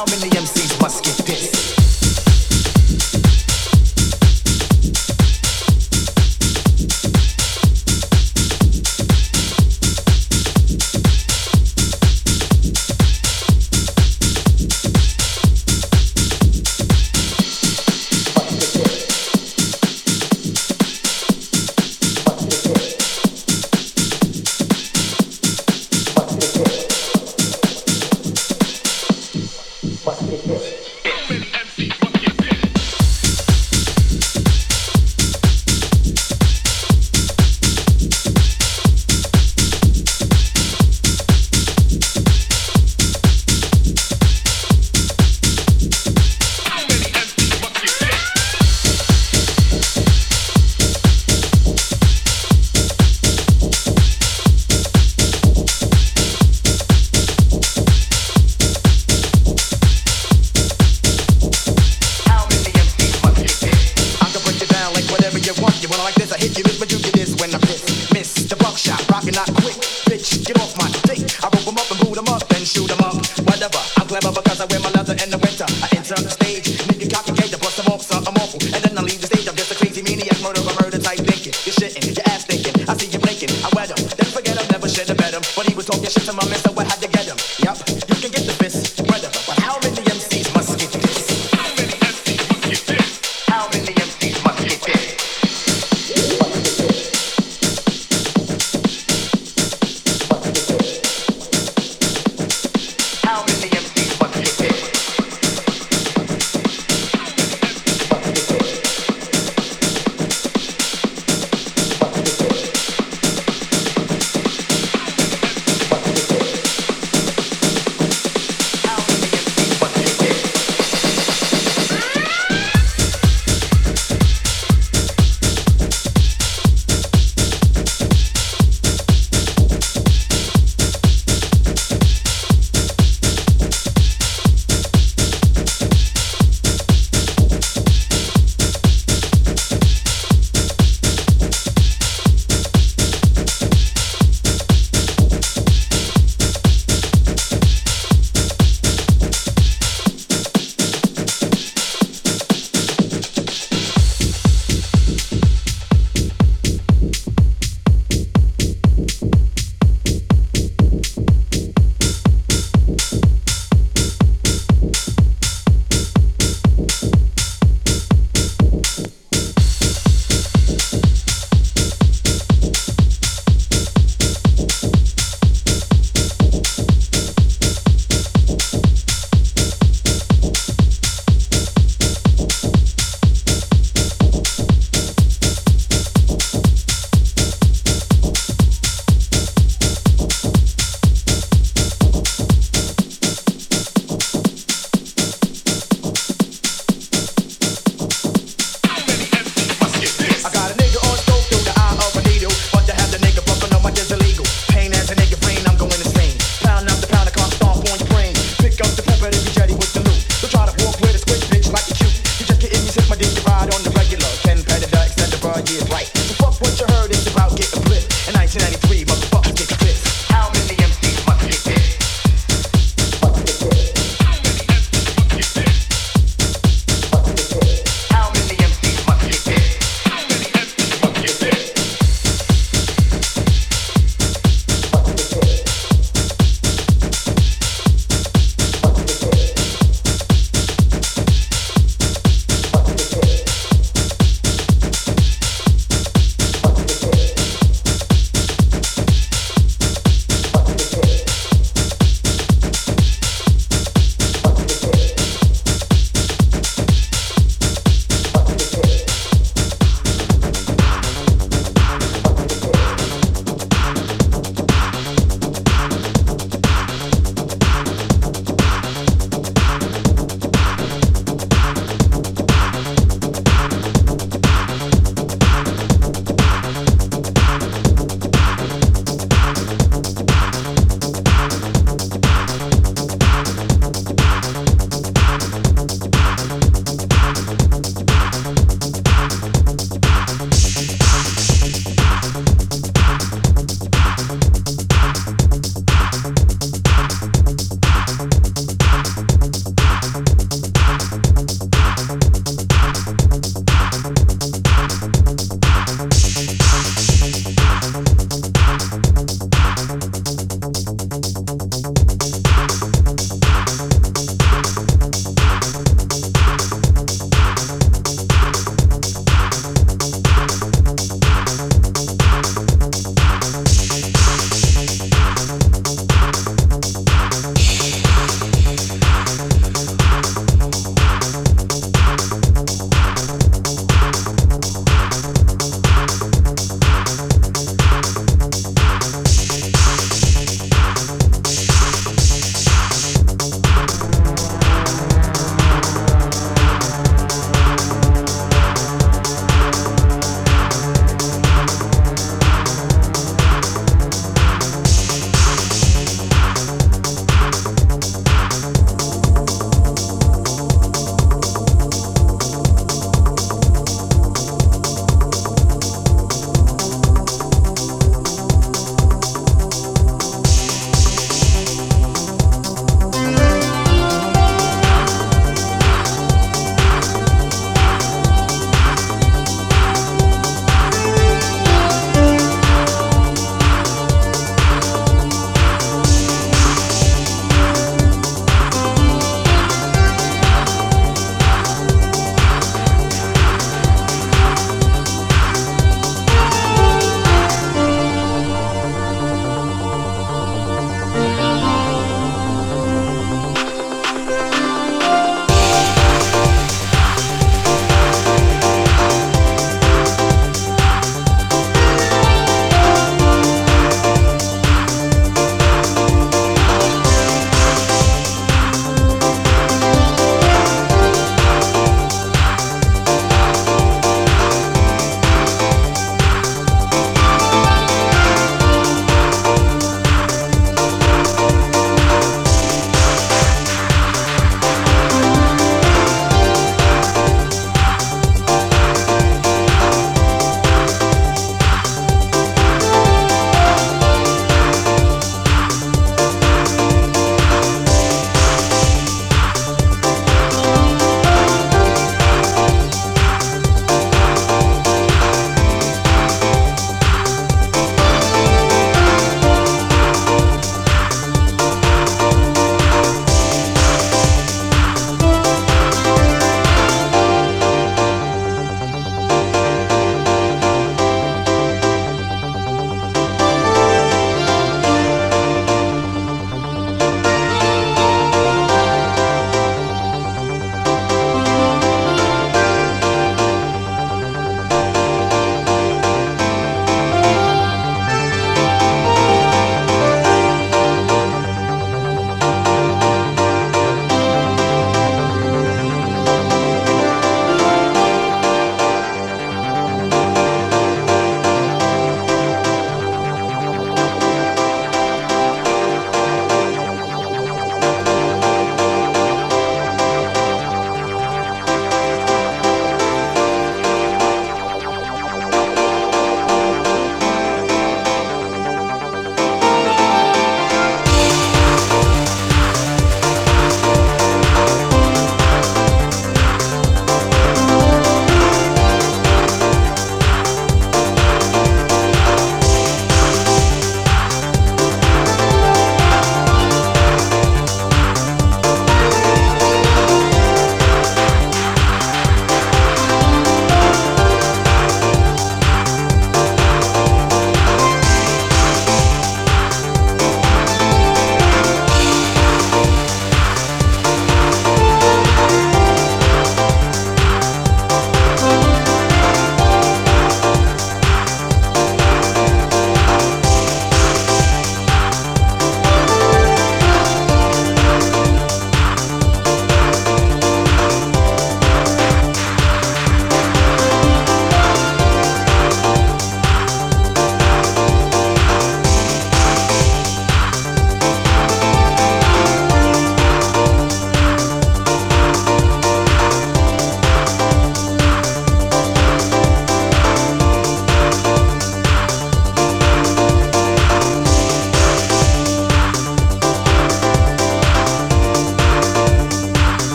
How many MCs must get this?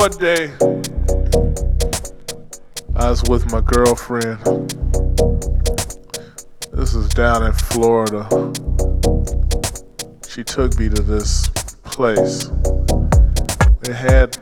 one day, I was with my girlfriend. This is down in Florida. She took me to this place. It had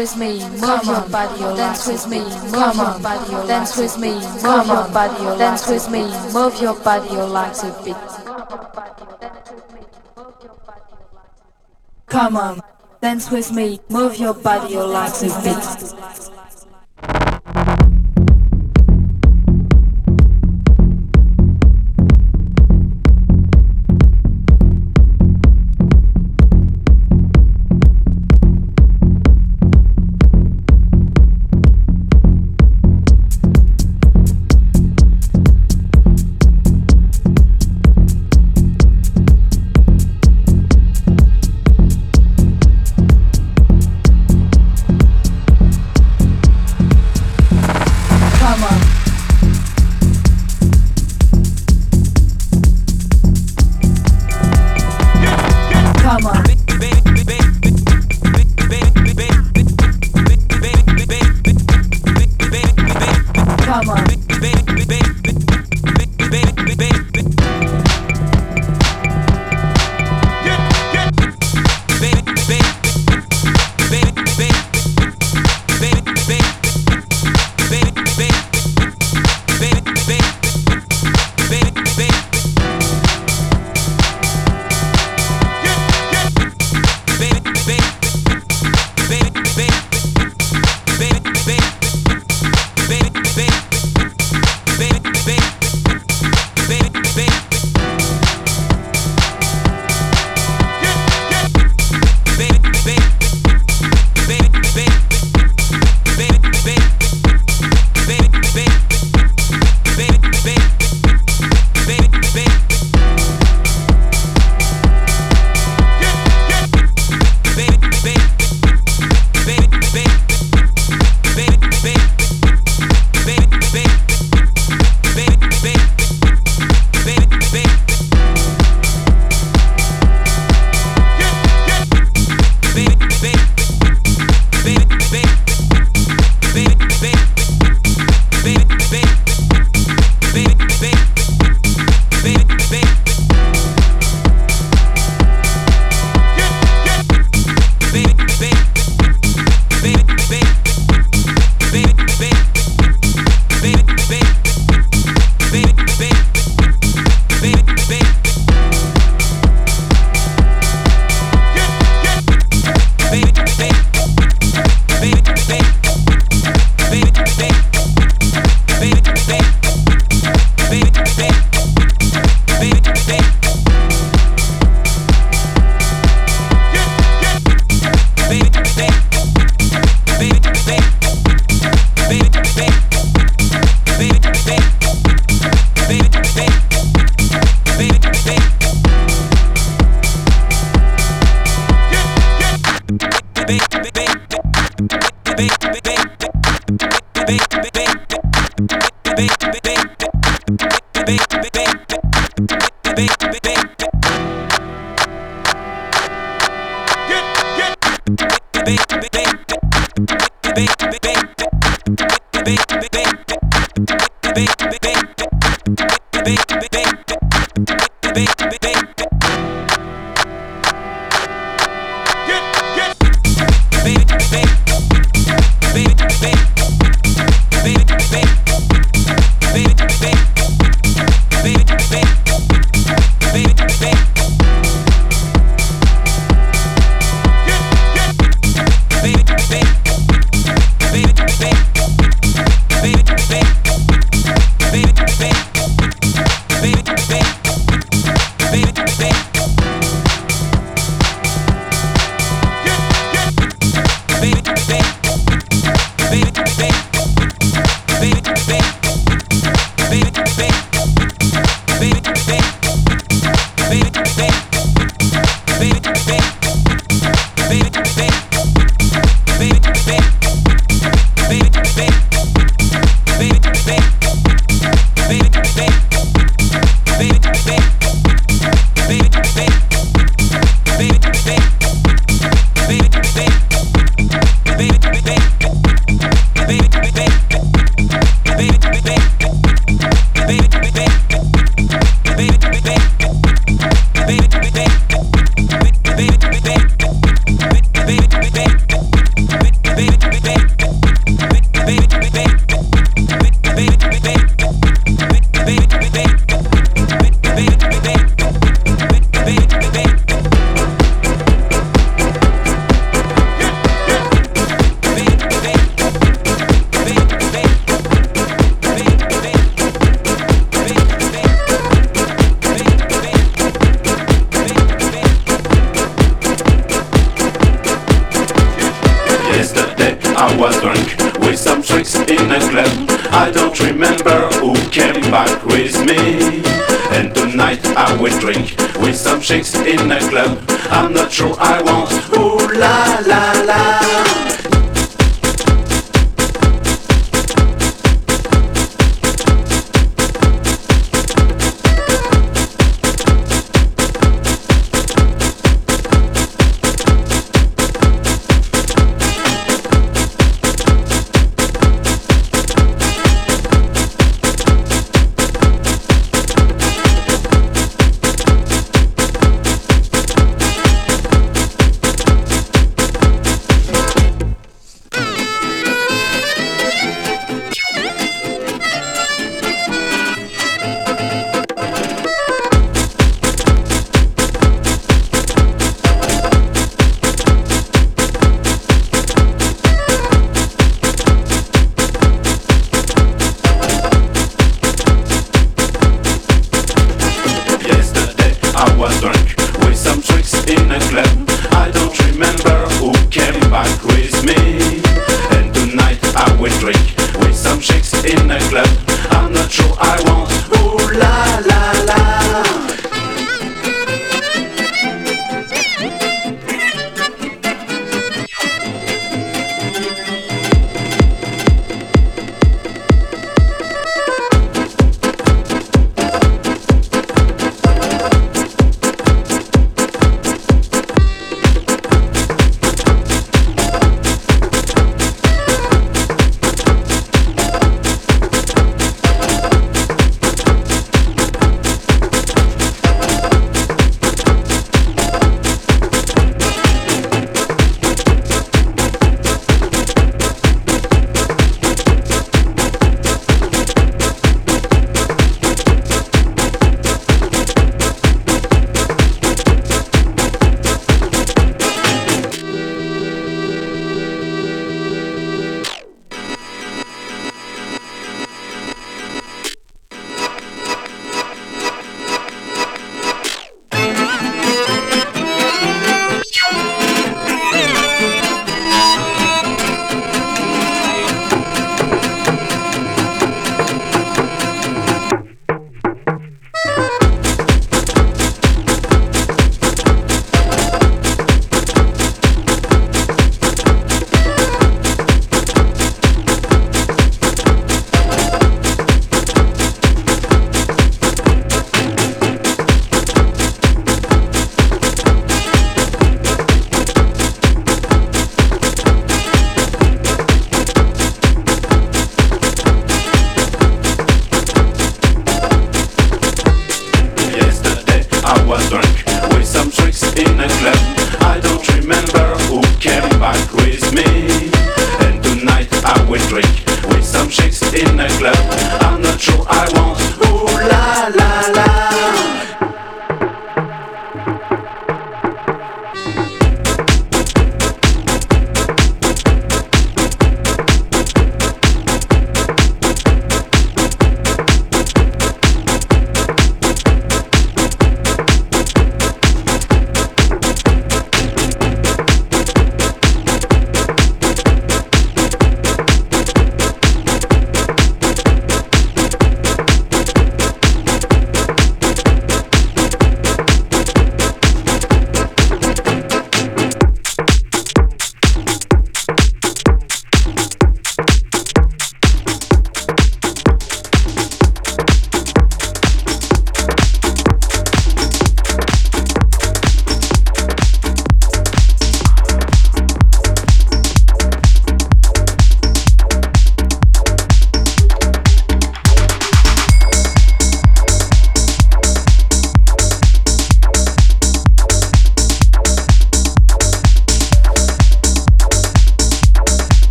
with me, move your body, dance with me, move your body, dance with me, move your body, dance with me, move your body, legs a bit. Come on, dance with me, move your body, your legs a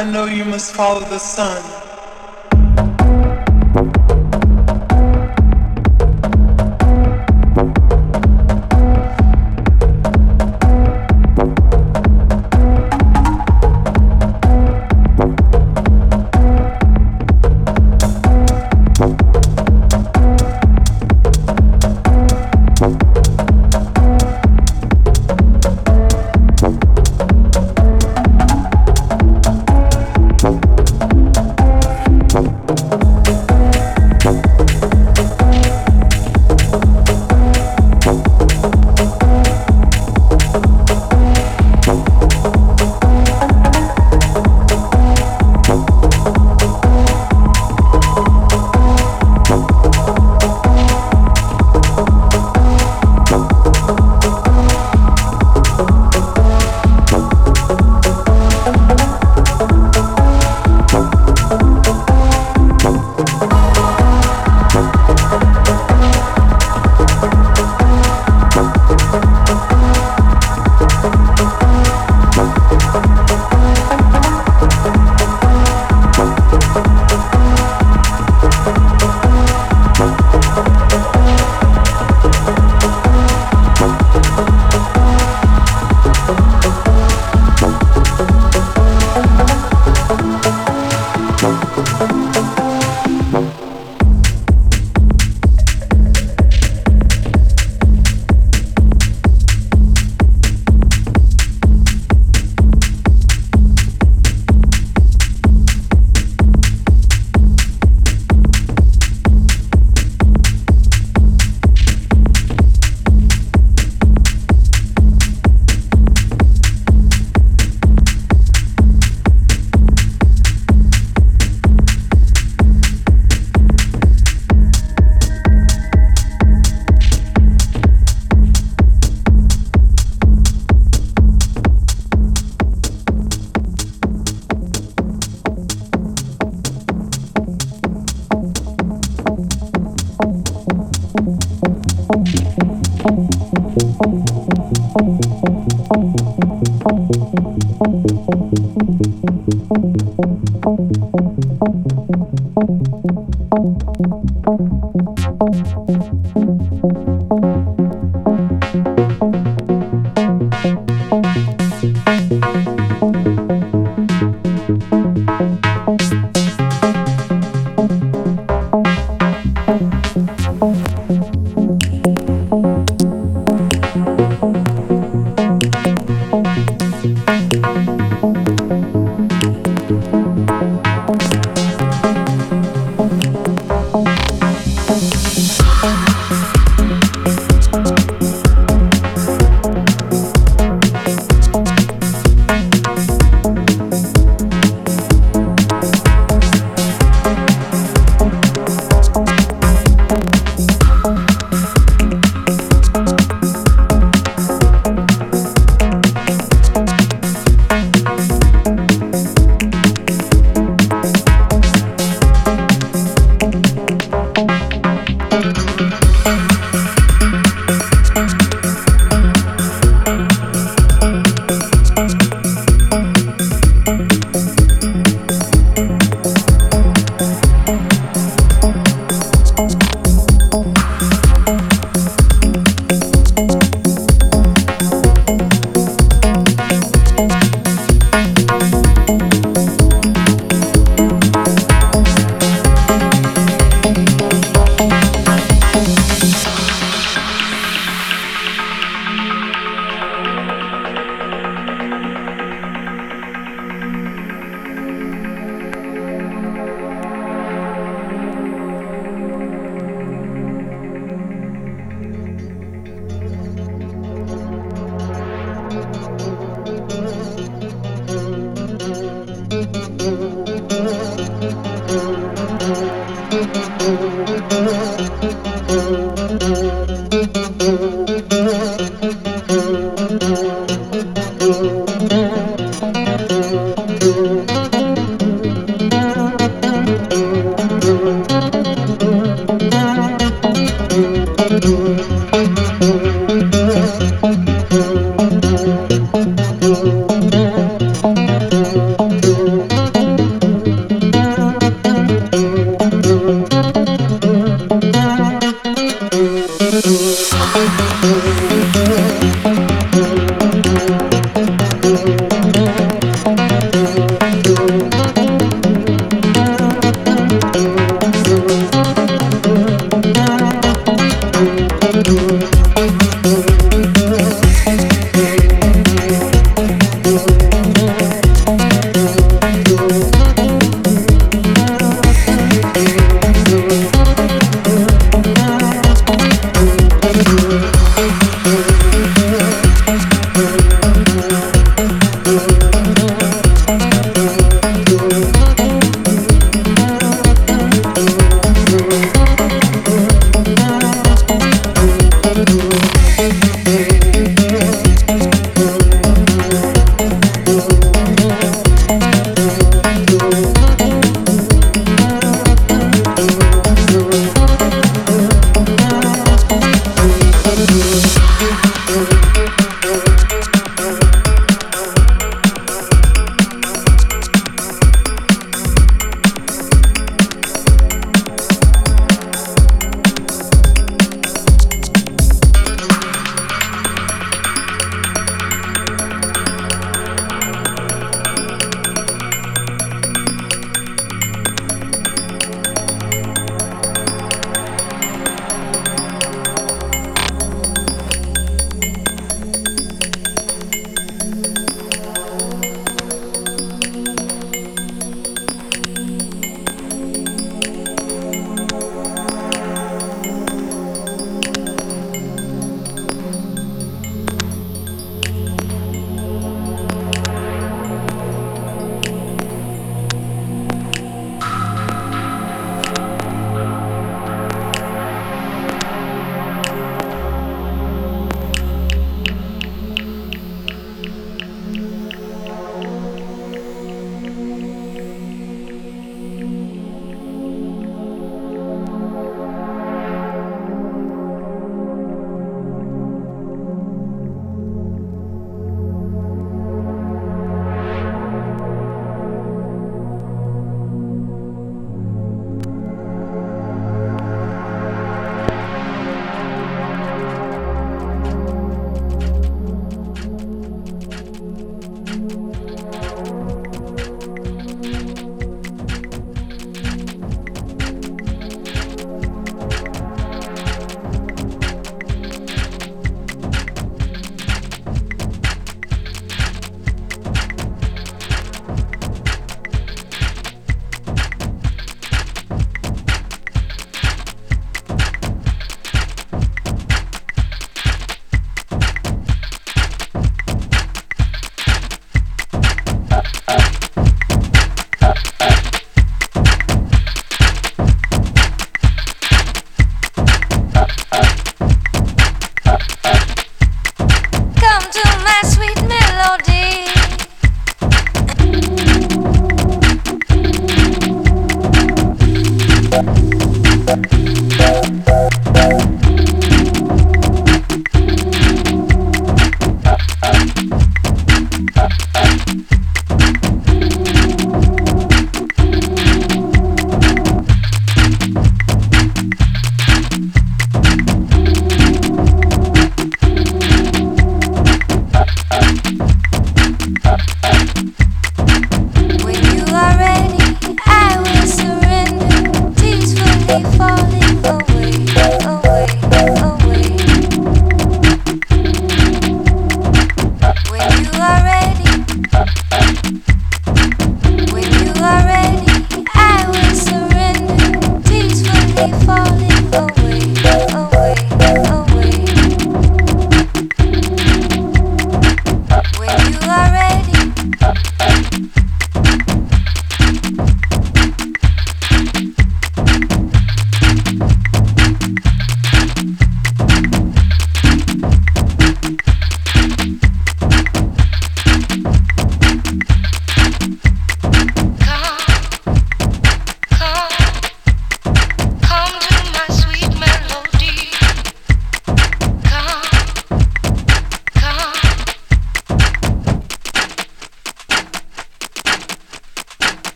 I know you must follow the sun.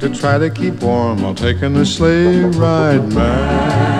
To try to keep warm while taking the sleigh ride. Magic